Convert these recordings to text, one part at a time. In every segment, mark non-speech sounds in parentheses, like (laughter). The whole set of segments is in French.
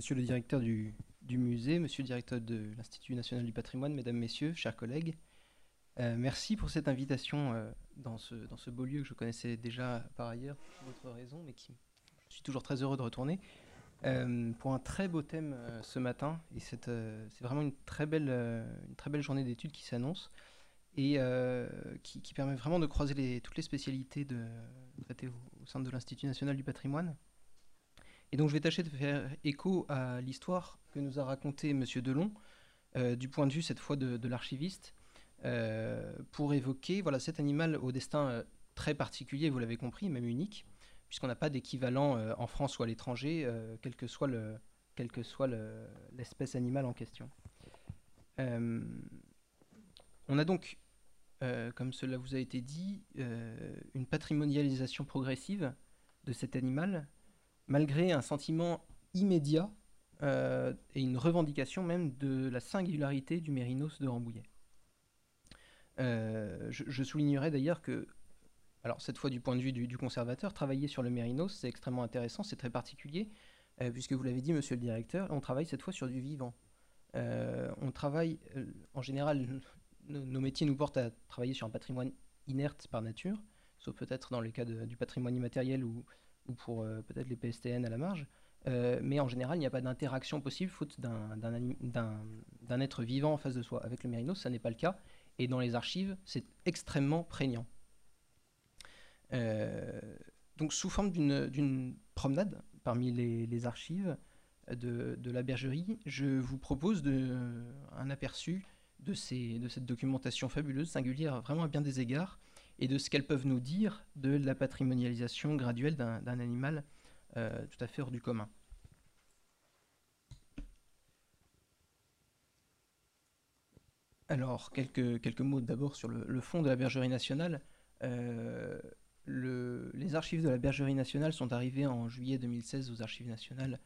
monsieur le directeur du, musée, monsieur le directeur de l'Institut national du patrimoine, mesdames, messieurs, chers collègues, euh, merci pour cette invitation euh, dans, ce, beau lieu que je connaissais déjà par ailleurs, pour votre raison, mais qui je suis toujours très heureux de retourner, euh, pour un très beau thème ce matin. Et c'est vraiment une très belle, journée d'études qui s'annonce et qui, permet vraiment de croiser toutes les spécialités de, traitées au sein de l'Institut national du patrimoine. Et donc je vais tâcher de faire écho à l'histoire que nous a racontée M. Delon, euh, du point de vue cette fois de, l'archiviste, euh, pour évoquer voilà, cet animal au destin euh, très particulier, vous l'avez compris, même unique, puisqu'on n'a pas d'équivalent en France ou à l'étranger, quelle que soit, le, que soit l'espèce animale en question. on a donc, comme cela vous a été dit, une patrimonialisation progressive de cet animal malgré un sentiment immédiat euh, et une revendication même de la singularité du Mérinos de Rambouillet. Euh, je, soulignerai d'ailleurs que, alors cette fois du point de vue du, conservateur, travailler sur le Mérinos, c'est extrêmement intéressant, c'est très particulier, euh, puisque vous l'avez dit, monsieur le directeur, on travaille cette fois sur du vivant. on travaille, en général, nos, métiers nous portent à travailler sur un patrimoine inerte par nature, sauf peut-être dans le cas du patrimoine immatériel où ou pour euh, peut-être les PSTN à la marge. Euh, mais en général, il n'y a pas d'interaction possible faute d'un être vivant en face de soi. Avec le Mérinos, ça n'est pas le cas. Et dans les archives, c'est extrêmement prégnant. Euh, donc, sous forme d'une promenade parmi les, archives de, la bergerie, je vous propose un aperçu de cette documentation fabuleuse, singulière vraiment à bien des égards, et de ce qu'elles peuvent nous dire de la patrimonialisation graduelle d'un animal euh, tout à fait hors du commun. Alors, quelques, quelques mots d'abord sur le, fond de la Bergerie nationale. Euh, les archives de la Bergerie nationale sont arrivées en juillet 2016 aux archives nationales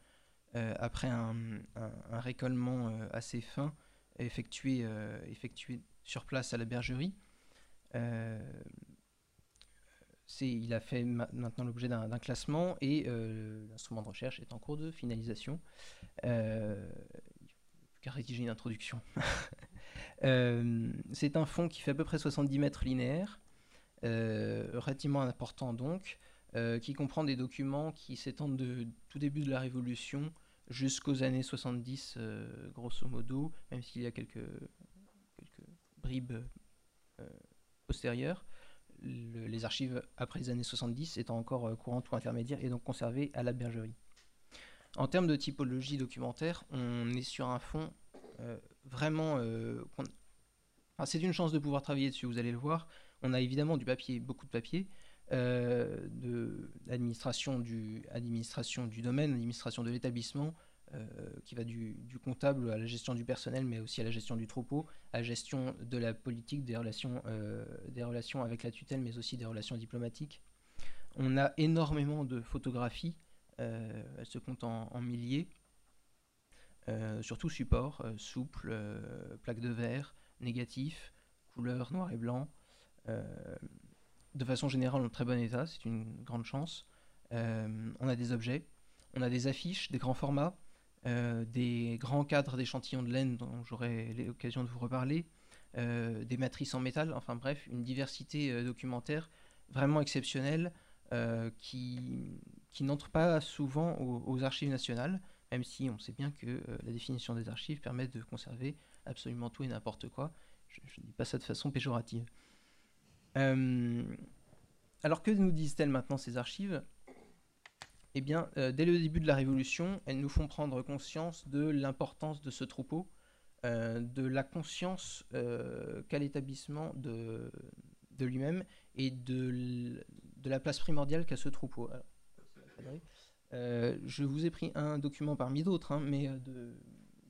euh, après un, récollement assez fin effectué, effectué, sur place à la Bergerie. Euh, il a fait maintenant l'objet d'un classement et euh, l'instrument de recherche est en cours de finalisation. Euh, il qu'à rédiger une introduction. (laughs) Euh, c'est un fond qui fait à peu près 70 mètres linéaires, relativement important donc, qui comprend des documents qui s'étendent de tout début de la Révolution jusqu'aux années 70, grosso modo, même s'il y a quelques, quelques bribes les archives après les années 70 étant encore euh, courantes ou intermédiaires et donc conservées à la bergerie. En termes de typologie documentaire, on est sur un fond euh, vraiment... Euh, c'est une chance de pouvoir travailler dessus, vous allez le voir. On a évidemment du papier, beaucoup de papier, de l'administration du, administration du domaine, administration de l'établissement, euh, qui va du, comptable à la gestion du personnel, mais aussi à la gestion du troupeau, à la gestion de la politique, des relations, euh, des relations avec la tutelle, mais aussi des relations diplomatiques. On a énormément de photographies, euh, elles se comptent en, milliers, surtout support, souple, plaque de verre, négatif, couleur noir et blanc. de façon générale, en très bon état, c'est une grande chance. on a des objets, on a des affiches, des grands formats, euh, des grands cadres d'échantillons de laine dont j'aurai l'occasion de vous reparler, euh, des matrices en métal, enfin bref, une diversité euh, documentaire vraiment exceptionnelle qui, qui n'entre pas souvent aux, archives nationales, même si on sait bien que la définition des archives permet de conserver absolument tout et n'importe quoi. Je ne dis pas ça de façon péjorative. alors que nous disent-elles maintenant ces archives? Eh euh, dès le début de la Révolution, elles nous font prendre conscience de l'importance de ce troupeau, euh, de la conscience euh, qu'a l'établissement de, lui-même et de, la place primordiale qu'a ce troupeau. je vous ai pris un document parmi d'autres, hein, mais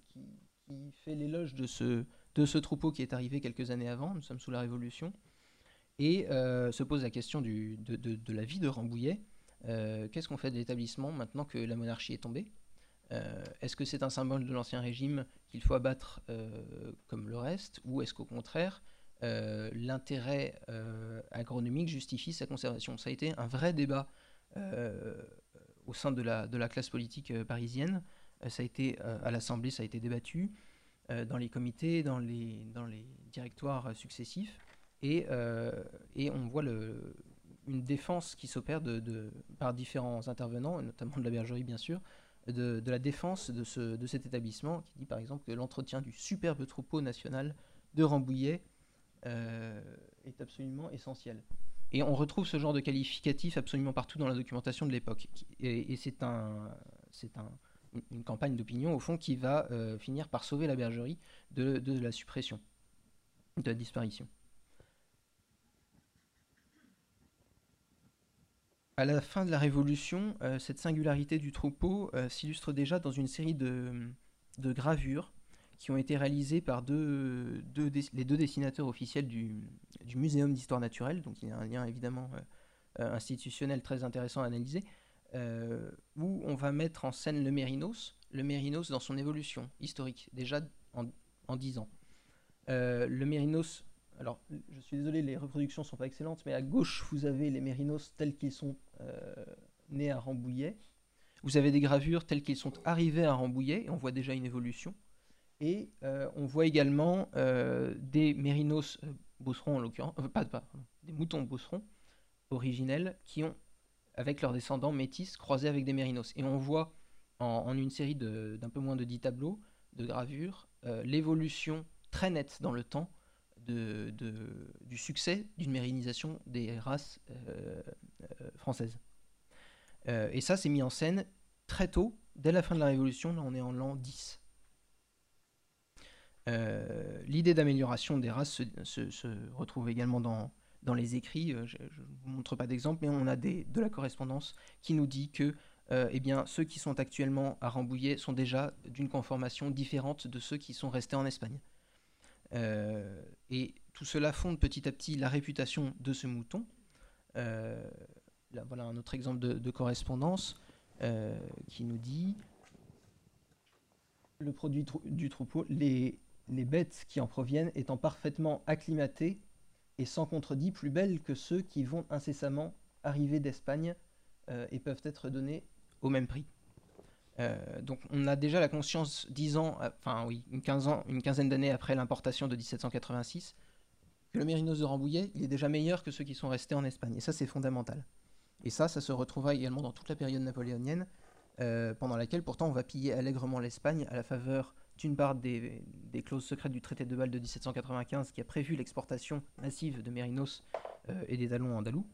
qui, fait l'éloge de ce, troupeau qui est arrivé quelques années avant, nous sommes sous la Révolution, et se pose la question de, la vie de Rambouillet. Euh, qu'est-ce qu'on fait de l'établissement maintenant que la monarchie est tombée? Euh, Est-ce que c'est un symbole de l'ancien régime qu'il faut abattre euh, comme le reste Ou est-ce qu'au contraire, l'intérêt agronomique justifie sa conservation? Ça a été un vrai débat au sein de la, classe politique parisienne. Ça a été à l'Assemblée, ça a été débattu dans les comités, dans les, directoires successifs, et on voit le, une défense qui s'opère de, par différents intervenants, notamment de la bergerie bien sûr, de, la défense de, ce, de, cet établissement, qui dit par exemple que l'entretien du superbe troupeau national de Rambouillet euh, est absolument essentiel. Et on retrouve ce genre de qualificatif absolument partout dans la documentation de l'époque. Et, c'est un, un, une campagne d'opinion, au fond, qui va euh, finir par sauver la bergerie de, de la suppression, de la disparition. À la fin de la Révolution, euh, cette singularité du troupeau euh, s'illustre déjà dans une série de, gravures qui ont été réalisées par les deux dessinateurs officiels du, Muséum d'histoire naturelle, donc il y a un lien évidemment euh, institutionnel très intéressant à analyser, où on va mettre en scène le mérinos, le mérinos dans son évolution historique, déjà en, 10 ans. le mérinos alors, je suis désolé, les reproductions sont pas excellentes, mais à gauche, vous avez les mérinos tels qu'ils sont euh, nés à Rambouillet. Vous avez des gravures telles qu'ils sont arrivés à Rambouillet, et on voit déjà une évolution. Et euh, on voit également euh, des mérinos bosserons, en l'occurrence, pas, des moutons bosserons originels qui ont, avec leurs descendants métis, croisés avec des mérinos. Et on voit en, une série d'un peu moins de 10 tableaux de gravures l'évolution très nette dans le temps du succès d'une mérinisation des races euh, euh, françaises. Euh, et ça, c'est mis en scène très tôt, dès la fin de la Révolution, là on est en l'an 10. L'idée d'amélioration des races se, retrouve également dans, les écrits. Je ne vous montre pas d'exemple, mais on a de la correspondance qui nous dit que eh ceux qui sont actuellement à Rambouillet sont déjà d'une conformation différente de ceux qui sont restés en Espagne. Euh, et tout cela fonde petit à petit la réputation de ce mouton. Euh, là, voilà un autre exemple de, correspondance euh, qui nous dit le produit du troupeau, les bêtes qui en proviennent étant parfaitement acclimatées et sans contredit plus belles que ceux qui vont incessamment arriver d'Espagne et peuvent être donnés au même prix. Euh, donc on a déjà la conscience dix ans, euh, enfin oui, une, ans, une quinzaine d'années après l'importation de 1786, que le mérinos de Rambouillet, il est déjà meilleur que ceux qui sont restés en Espagne. Et ça, c'est fondamental. Et ça, ça se retrouvera également dans toute la période napoléonienne, euh, pendant laquelle pourtant on va piller allègrement l'Espagne à la faveur d'une part des, clauses secrètes du traité de Bâle de 1795 qui a prévu l'exportation massive de mérinos et des talons andalous,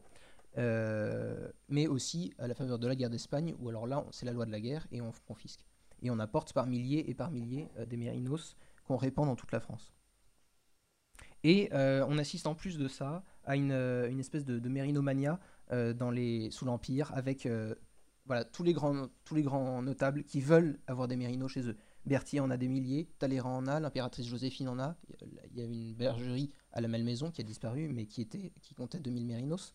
mais aussi à la faveur de la guerre d'Espagne, où alors là, c'est la loi de la guerre et on confisque. Et on apporte par milliers et par milliers euh, des mérinos qu'on répand dans toute la France. Et euh, on assiste en plus de ça à une, une espèce de, de mérinomania dans les, sous l'Empire, avec voilà, tous, les grands, tous les grands notables qui veulent avoir des mérinos chez eux. Berthier en a des milliers, Talleyrand en a, l'impératrice Joséphine en a. Il y a une bergerie à la Malmaison qui a disparu, mais qui, était, qui comptait 2000 mérinos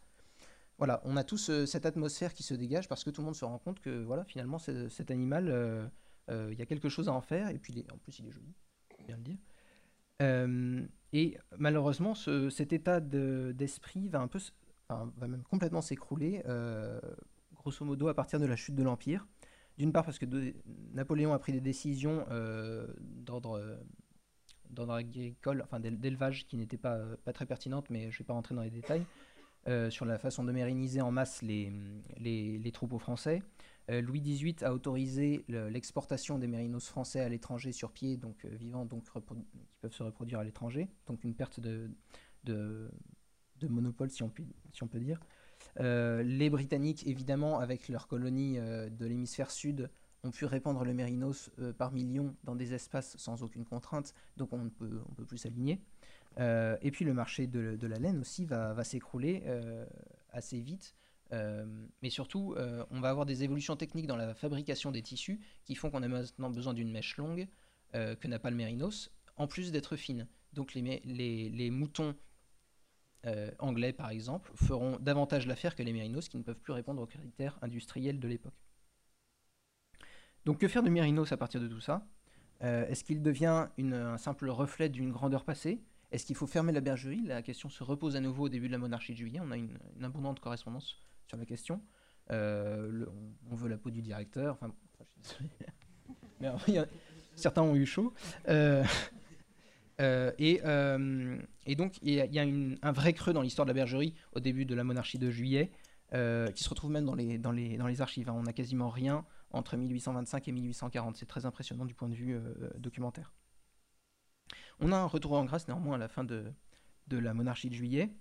voilà, on a tous cette atmosphère qui se dégage parce que tout le monde se rend compte que voilà, finalement, cet animal, euh, euh, il y a quelque chose à en faire, et puis en plus, il est joli, bien le dire. Euh, et malheureusement, cet état d'esprit va un peu, va même complètement s'écrouler, grosso modo, à partir de la chute de l'Empire. D'une part parce que Napoléon a pris des décisions d'ordre agricole, enfin d'élevage qui n'étaient pas, pas très pertinentes, mais je ne vais pas rentrer dans les détails. Euh, sur la façon de mériniser en masse les, les, troupeaux français. Euh, Louis XVIII a autorisé l'exportation des mérinos français à l'étranger sur pied, donc euh, vivants, donc qui peuvent se reproduire à l'étranger, donc une perte de, de, monopole, si on, peut, si on peut dire. les Britanniques, évidemment, avec leur colonie de l'hémisphère sud, ont pu répandre le mérinos par millions dans des espaces sans aucune contrainte, donc on ne peut, peut plus s'aligner. Euh, et puis le marché de, la laine aussi va, s'écrouler euh, assez vite. Euh, mais surtout, on va avoir des évolutions techniques dans la fabrication des tissus qui font qu'on a maintenant besoin d'une mèche longue que n'a pas le mérinos, en plus d'être fine. Donc les, moutons anglais, par exemple, feront davantage l'affaire que les mérinos qui ne peuvent plus répondre aux critères industriels de l'époque. Donc que faire de mérinos à partir de tout ça? Est-ce qu'il devient un simple reflet d'une grandeur passée? Est-ce qu'il faut fermer la bergerie? La question se repose à nouveau au début de la monarchie de Juillet. On a une, abondante correspondance sur la question. Euh, on, veut la peau du directeur. Enfin, (laughs) certains ont eu chaud. et, et, donc, il y a, un vrai creux dans l'histoire de la bergerie au début de la monarchie de Juillet, qui se retrouve même dans les archives. Hein. On n'a quasiment rien entre 1825 et 1840. C'est très impressionnant du point de vue documentaire. On a un retour en grâce néanmoins à la fin de, la monarchie de Juillet,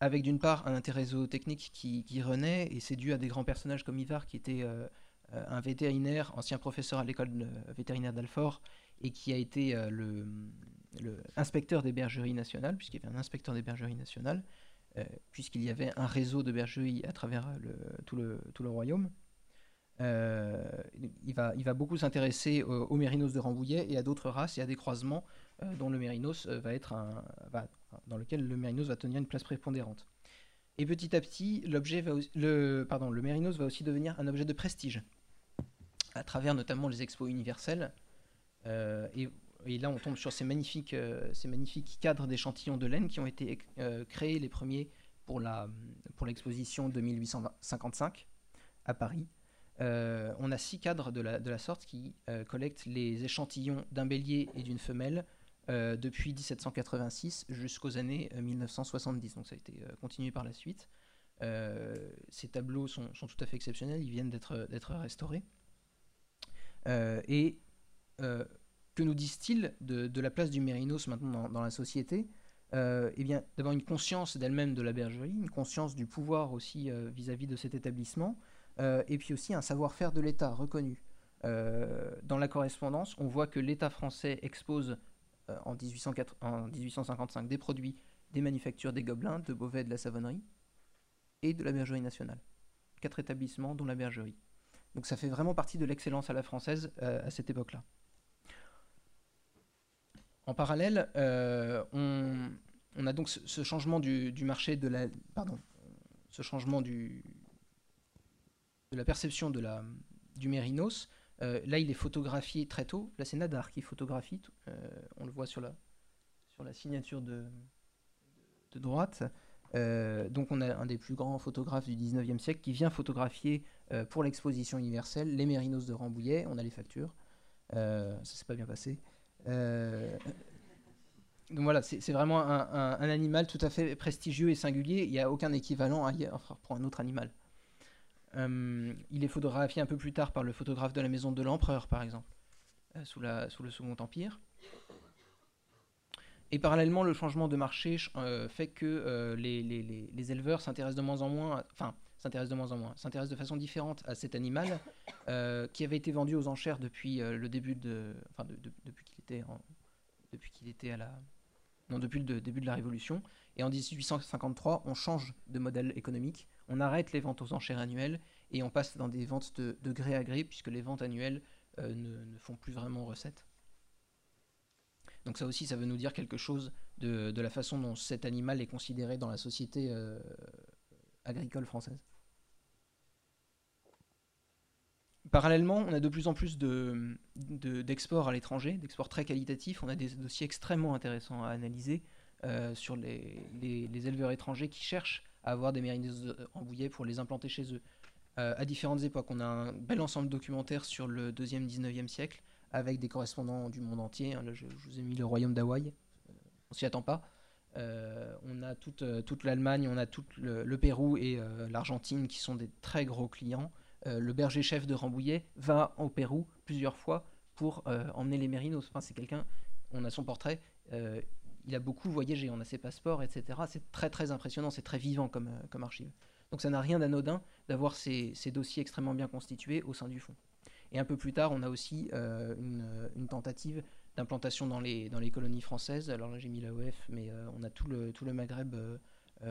avec d'une part un intérêt zootechnique qui, qui, renaît, et c'est dû à des grands personnages comme Ivar, qui était euh, euh, un vétérinaire, ancien professeur à l'école vétérinaire d'Alfort, et qui a été euh, des bergeries nationales, puisqu'il y avait un inspecteur des bergeries nationales, puisqu'il y avait un réseau de bergeries à travers tout, le, royaume. il, va, il va beaucoup s'intéresser aux, mérinos de Rambouillet et à d'autres races et à des croisements dont le mérinos va être dans lequel le mérinos va tenir une place prépondérante. Et petit à petit, l'objet va le, pardon, le mérinos va aussi devenir un objet de prestige, à travers notamment les expos universels. Euh, et, là, on tombe sur ces magnifiques, euh, ces magnifiques cadres d'échantillons de laine qui ont été euh, créés les premiers pour l'exposition pour de 1855 à Paris. on a six cadres de la, de la sorte qui collectent les échantillons d'un bélier et d'une femelle euh, depuis 1786 jusqu'aux années 1970. Euh, Donc ça a été euh, continué par la suite. ces tableaux sont, tout à fait exceptionnels, ils viennent d'être restaurés. et que nous disent-ils de, la place du mérinos maintenant dans, la société? Eh bien, d'avoir une conscience d'elle-même de la bergerie, une conscience du pouvoir aussi vis-à-vis de cet établissement, et puis aussi un savoir-faire de l'État reconnu. dans la correspondance, on voit que l'État français expose euh, en, 1855 des produits des manufactures des Gobelins, de Beauvais de la Savonnerie et de la Bergerie nationale. Quatre établissements, dont la Bergerie. Donc ça fait vraiment partie de l'excellence à la française euh, à cette époque-là. En parallèle, euh, on, a donc ce, changement du, marché de la, pardon, ce changement du, de la perception de la, du mérinos euh, là, il est photographié très tôt. Là, c'est Nadar qui photographie. Euh, on le voit sur la, sur la signature de, de droite. Euh, donc, on a un des plus grands photographes du 19e siècle qui vient photographier pour l'exposition universelle les mérinos de Rambouillet. On a les factures. ça s'est pas bien passé. donc voilà, c'est vraiment un, animal tout à fait prestigieux et singulier. Il n'y a aucun équivalent ailleurs pour un autre animal. Euh, il est photographié un peu plus tard par le photographe de la maison de l'empereur, par exemple, euh, sous, le Second Empire. Et parallèlement, le changement de marché euh, fait que les, éleveurs s'intéressent de moins en moins, enfin, s'intéressent de moins en moins, s'intéressent de façon différente à cet animal qui avait été vendu aux enchères depuis le début de, enfin, depuis qu'il était, depuis était à la, non, depuis le début de la Révolution. Et en 1853, on change de modèle économique on arrête les ventes aux enchères annuelles et on passe dans des ventes de, gré à gré, puisque les ventes annuelles euh, ne, font plus vraiment recette. Donc ça aussi, ça veut nous dire quelque chose de, la façon dont cet animal est considéré dans la société euh, agricole française. Parallèlement, on a de plus en plus d'exports à l'étranger, d'exports très qualitatifs. On a des dossiers extrêmement intéressants à analyser euh, sur les, éleveurs étrangers qui cherchent à avoir des mérinos embouillés pour les implanter chez eux. Euh, à différentes époques, on a un bel ensemble documentaire sur le 2e, 19e siècle, avec des correspondants du monde entier. Là, je, vous ai mis le royaume d'Hawaï, euh, on s'y attend pas. On a toute, toute l'Allemagne, on a tout le, Pérou et l'Argentine qui sont des très gros clients. le berger-chef de Rambouillet va au Pérou plusieurs fois pour emmener les mérinos. C'est quelqu'un, on a son portrait, il a beaucoup voyagé, on a ses passeports, etc. C'est très très impressionnant, c'est très vivant comme, euh, comme archive. Donc ça n'a rien d'anodin d'avoir ces, dossiers extrêmement bien constitués au sein du fonds. Et un peu plus tard, on a aussi euh, une, tentative d'implantation dans les, dans les colonies françaises. Alors là, j'ai mis l'AOF, mais euh, on a tout le, tout le Maghreb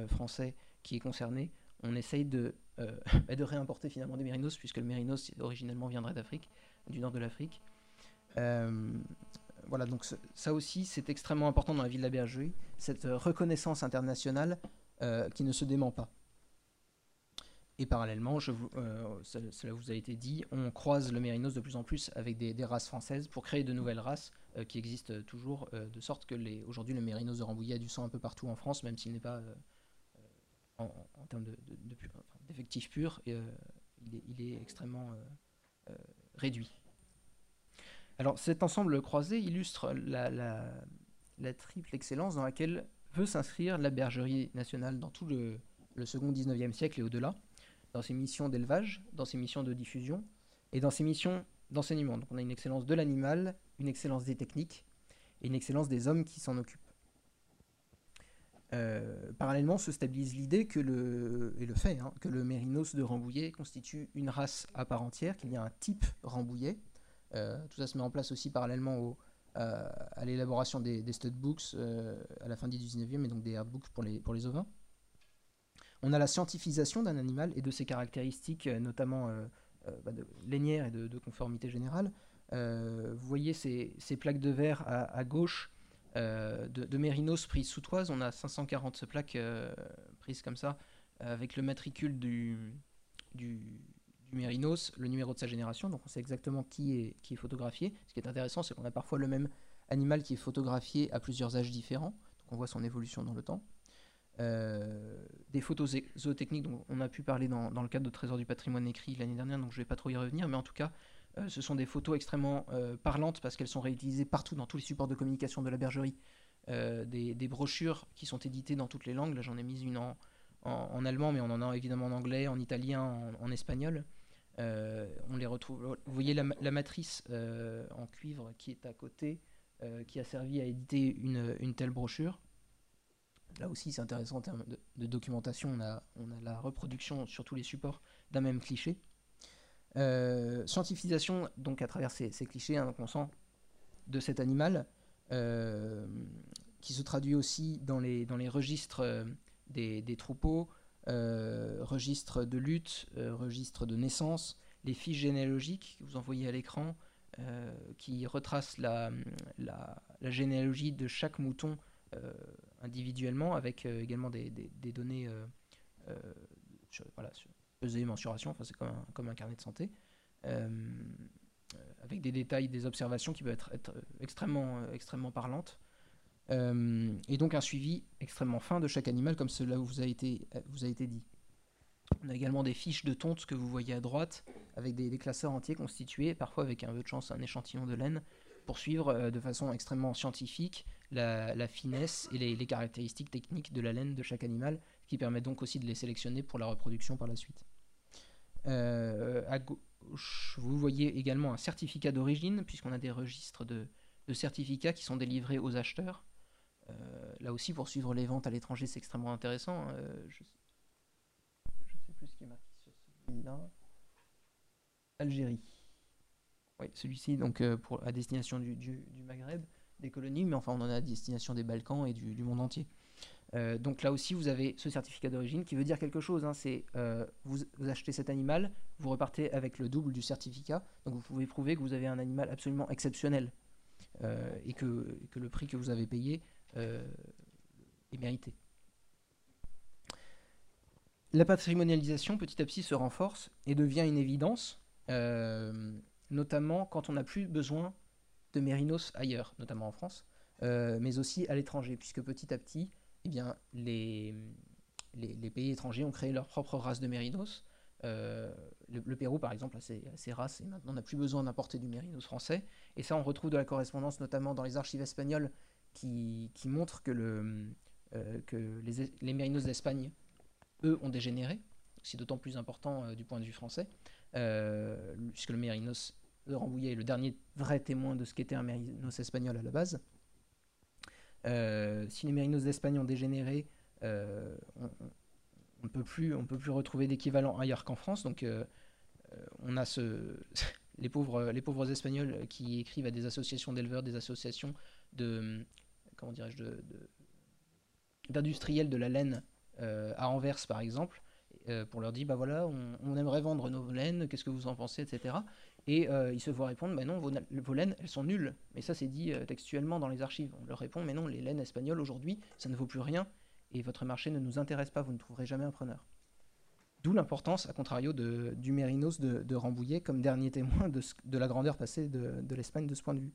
français qui est concerné. On essaye de, (laughs) bah, de réimporter finalement des mérinos, puisque le mérinos originellement viendrait d'Afrique, du nord de l'Afrique voilà, donc ça aussi, c'est extrêmement important dans la ville de la Bergerie, cette euh, reconnaissance internationale euh, qui ne se dément pas. Et parallèlement, je vous, euh, cela vous a été dit, on croise le mérinos de plus en plus avec des, races françaises pour créer de nouvelles races qui existent toujours, de sorte que aujourd'hui le mérinos de Rambouillet a du sang un peu partout en France, même s'il n'est pas en, termes d'effectifs de, purs, il est, il, est, extrêmement réduit. Alors cet ensemble croisé illustre la, triple excellence dans laquelle veut s'inscrire la bergerie nationale dans tout le, le second 19e siècle et au-delà, dans ses missions d'élevage, dans ses missions de diffusion et dans ses missions d'enseignement. Donc on a une excellence de l'animal, une excellence des techniques et une excellence des hommes qui s'en occupent. Euh, parallèlement se stabilise l'idée que le, et le fait, hein, que le mérinos de Rambouillet constitue une race à part entière, qu'il y a un type Rambouillet. Euh, tout ça se met en place aussi parallèlement euh, à l'élaboration des, des stud books à la fin du 19e et donc des books pour les, pour les ovins. On a la scientifisation d'un animal et de ses caractéristiques, notamment bah, de lénière et de, conformité générale. vous voyez ces, ces, plaques de verre à, gauche euh, de, Mérinos prises sous toise. On a 540 plaques euh, prises comme ça, avec le matricule du, du, Mérinos, le numéro de sa génération, donc on sait exactement qui est, photographié. Ce qui est intéressant, c'est qu'on a parfois le même animal qui est photographié à plusieurs âges différents, donc on voit son évolution dans le temps. Euh, des photos zootechniques dont on a pu parler dans, le cadre de Trésor du patrimoine écrit l'année dernière, donc je ne vais pas trop y revenir, mais en tout cas, euh, ce sont des photos extrêmement euh, parlantes parce qu'elles sont réutilisées partout dans tous les supports de communication de la bergerie. Euh, des, brochures qui sont éditées dans toutes les langues. Là, j'en ai mis une en, en, allemand, mais on en a évidemment en anglais, en italien, en, espagnol. on les retrouve. Vous voyez la, matrice en cuivre qui est à côté, qui a servi à éditer une, telle brochure. Là aussi, c'est intéressant en termes de, documentation. On a, on a la reproduction sur tous les supports d'un même cliché. Euh, scientifisation, donc à travers ces, clichés, hein, on sent de cet animal, euh, qui se traduit aussi dans les, dans les registres euh, des, troupeaux, registres de lutte, registres de naissance, les fiches généalogiques que vous envoyez à l'écran, qui retracent la, généalogie de chaque mouton individuellement, avec également des, données voilà, pesée, mensuration, enfin c'est comme un, carnet de santé, euh, avec des détails, des observations qui peuvent être, extrêmement, euh, extrêmement parlantes. Euh, et donc un suivi extrêmement fin de chaque animal, comme cela vous a été, vous a été dit. On a également des fiches de tonte que vous voyez à droite, avec des, classeurs entiers constitués, parfois avec un peu de chance un échantillon de laine, pour suivre de façon extrêmement scientifique la, finesse et les, caractéristiques techniques de la laine de chaque animal, qui permet donc aussi de les sélectionner pour la reproduction par la suite. Euh, à gauche, vous voyez également un certificat d'origine, puisqu'on a des registres de, certificats qui sont délivrés aux acheteurs. Euh, là aussi, pour suivre les ventes à l'étranger, c'est extrêmement intéressant. Euh, je ne sais plus ce qui est marqué sur celui-là. Algérie. Oui, celui-ci, donc pour, à destination du, Maghreb, des colonies, mais enfin on en a à destination des Balkans et du monde entier. Euh, donc là aussi, vous avez ce certificat d'origine qui veut dire quelque chose. Hein. c'est euh, vous, achetez cet animal, vous repartez avec le double du certificat. Donc vous pouvez prouver que vous avez un animal absolument exceptionnel euh, et, que, le prix que vous avez payé est mérité. La patrimonialisation petit à petit se renforce et devient une évidence, notamment quand on n'a plus besoin de mérinos ailleurs, notamment en France, mais aussi à l'étranger, puisque petit à petit, eh bien, les, pays étrangers ont créé leur propre race de mérinos. Euh, le, Pérou, par exemple, a ses, races et maintenant on n'a plus besoin d'importer du mérinos français. Et ça, on retrouve de la correspondance notamment dans les archives espagnoles qui, qui montrent que, euh, les, mérinos d'Espagne, eux, ont dégénéré. C'est d'autant plus important euh, du point de vue français, puisque le mérinos de Rambouillet est le dernier vrai témoin de ce qu'était un mérinos espagnol à la base. Euh, si les mérinos d'Espagne ont dégénéré, euh, on ne peut plus, on peut plus retrouver d'équivalent ailleurs qu'en France. Donc, euh, on a (laughs) les pauvres Espagnols qui écrivent à des associations d'éleveurs, des associations de, comment dirais-je, de, d'industriels de la laine à Anvers, par exemple, pour leur dire, bah voilà, on, aimerait vendre nos laines, qu'est-ce que vous en pensez, etc. Et euh, ils se voient répondre, bah non, vos, laines, elles sont nulles. Mais ça, c'est dit euh, textuellement dans les archives. On leur répond, mais non, les laines espagnoles aujourd'hui, ça ne vaut plus rien, et votre marché ne nous intéresse pas, vous ne trouverez jamais un preneur. D'où l'importance, à contrario, de, du Mérinos de, Rambouillet comme dernier témoin de, de la grandeur passée de, l'Espagne de ce point de vue.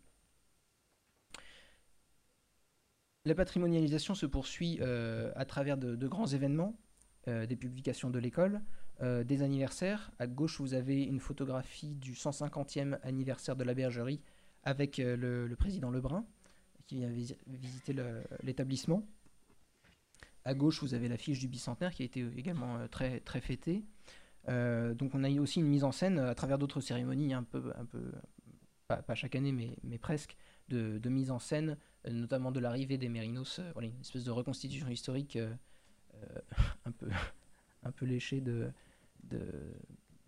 La patrimonialisation se poursuit euh, à travers de, grands événements, des publications de l'école, euh, des anniversaires. À gauche, vous avez une photographie du 150e anniversaire de la bergerie avec le, président Lebrun, qui vient visiter l'établissement. À gauche, vous avez l'affiche du bicentenaire qui a été également très, très fêtée. donc on a aussi une mise en scène à travers d'autres cérémonies, un peu, pas, chaque année, mais, presque, de, mise en scène, notamment de l'arrivée des Mérinos, voilà, une espèce de reconstitution historique (laughs) un peu (laughs) un peu léché de,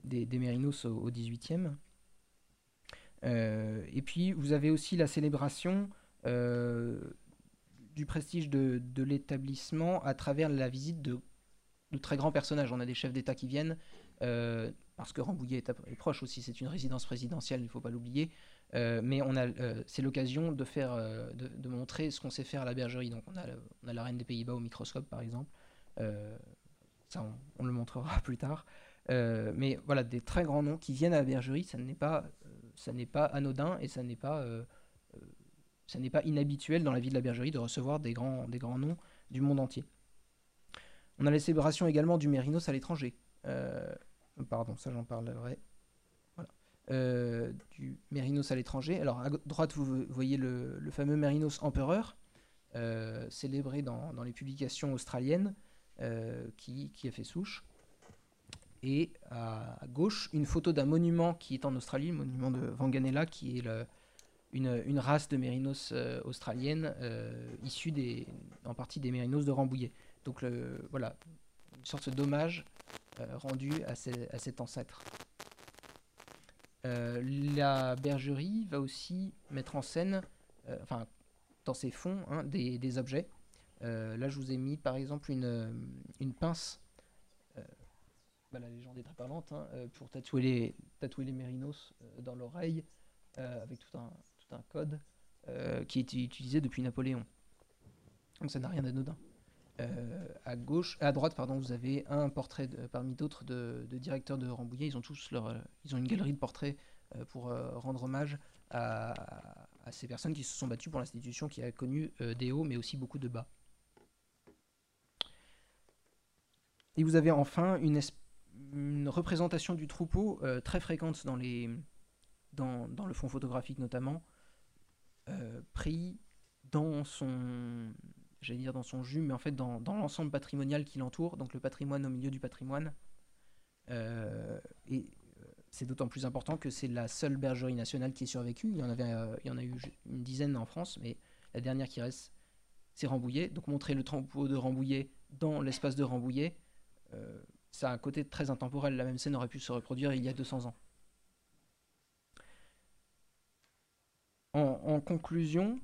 des, Mérinos au, XVIIIe. Euh, et puis vous avez aussi la célébration euh, du prestige de, l'établissement à travers la visite de, de, très grands personnages. On a des chefs d'État qui viennent, euh, parce que Rambouillet est, proche aussi, c'est une résidence présidentielle, il ne faut pas l'oublier. Mais on a, c'est l'occasion de faire, de, montrer ce qu'on sait faire à la bergerie. Donc on a, la reine des Pays-Bas au microscope, par exemple ça on, le montrera (laughs) plus tard. Euh, mais voilà, des très grands noms qui viennent à la bergerie, ça n'est pas, euh, anodin et ça n'est pas, euh, inhabituel dans la vie de la bergerie de recevoir des grands, noms du monde entier. On a la célébration également du Mérinos à l'étranger. pardon, ça j'en parlerai. Voilà. du Mérinos à l'étranger. Alors à droite, vous voyez le, fameux Mérinos empereur, célébré dans, les publications australiennes. Euh, qui, a fait souche. Et à, gauche, une photo d'un monument qui est en Australie, le monument de Vanganella, qui est une, race de mérinos euh, australienne euh, issue en partie des mérinos de Rambouillet. Donc voilà, une sorte d'hommage rendu à, cet ancêtre. La bergerie va aussi mettre en scène, enfin, dans ses fonds, hein, des, objets euh, là, je vous ai mis par exemple une, euh, une pince. Euh, bah, la légende est très parlante hein, pour tatouer les, tatouer mérinos dans l'oreille avec tout un, tout un code qui est utilisé depuis Napoléon. Donc ça n'a rien d'anodin. À gauche, à droite, pardon, vous avez un portrait parmi d'autres de, directeurs de Rambouillet. Ils ont tous leur, ils ont une galerie de portraits pour rendre hommage à, ces personnes qui se sont battues pour l'institution qui a connu des hauts mais aussi beaucoup de bas. Et vous avez enfin une, représentation du troupeau euh, très fréquente dans, les, dans, le fond photographique notamment, euh, pris dans son, j'allais dire dans son jus, mais en fait dans, l'ensemble patrimonial qui l'entoure, donc le patrimoine au milieu du patrimoine. Euh, et c'est d'autant plus important que c'est la seule bergerie nationale qui est survécue. Il y en, avait, il y en a eu une dizaine en France, mais la dernière qui reste, c'est Rambouillet. Donc montrer le troupeau de Rambouillet dans l'espace de Rambouillet, euh, ça a un côté très intemporel. La même scène aurait pu se reproduire il y a 200 ans. En, conclusion,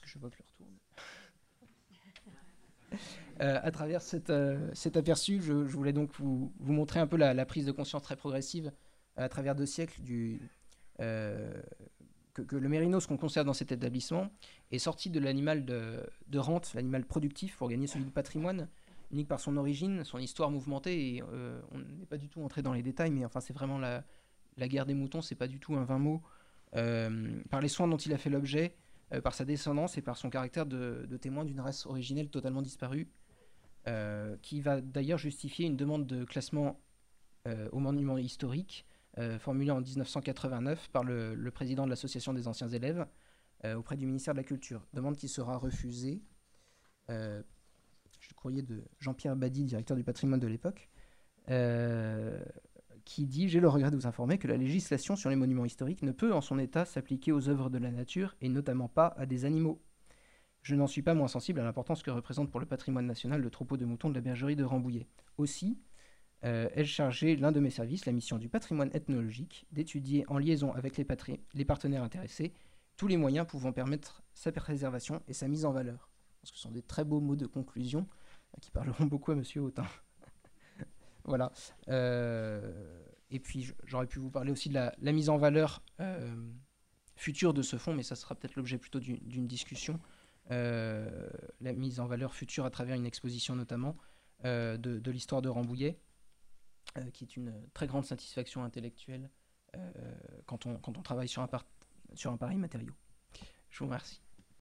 puisque je vois le retourne, (laughs) euh, à travers euh, cet aperçu, je, voulais donc vous, montrer un peu la, prise de conscience très progressive à travers deux siècles du, que, le mérinos qu'on conserve dans cet établissement est sorti de l'animal de, de, rente, l'animal productif, pour gagner celui du patrimoine, unique par son origine, son histoire mouvementée, et euh, on n'est pas du tout entré dans les détails, mais enfin c'est vraiment la, la, guerre des moutons, c'est pas du tout un vain mot, euh, par les soins dont il a fait l'objet, euh, par sa descendance et par son caractère de, témoin d'une race originelle totalement disparue, qui va d'ailleurs justifier une demande de classement au monument historique, formulée en 1989 par le, président de l'association des anciens élèves auprès du ministère de la Culture, demande qui sera refusée le courrier de Jean-Pierre Badi, directeur du patrimoine de l'époque, euh, qui dit J'ai le regret de vous informer que la législation sur les monuments historiques ne peut en son état s'appliquer aux œuvres de la nature et notamment pas à des animaux. Je n'en suis pas moins sensible à l'importance que représente pour le patrimoine national le troupeau de moutons de la bergerie de Rambouillet. Aussi, euh, ai-je chargé l'un de mes services, la mission du patrimoine ethnologique, d'étudier en liaison avec les, partenaires intéressés tous les moyens pouvant permettre sa préservation et sa mise en valeur ce sont des très beaux mots de conclusion euh, qui parleront (laughs) beaucoup à Monsieur Autain. Voilà. Euh, et puis j'aurais pu vous parler aussi de la, mise en valeur euh, future de ce fonds, mais ça sera peut-être l'objet plutôt d'une discussion. la mise en valeur future à travers une exposition notamment de, l'histoire de Rambouillet, qui est une très grande satisfaction intellectuelle quand on, quand, on, travaille sur un, sur un pareil matériau. Je vous remercie.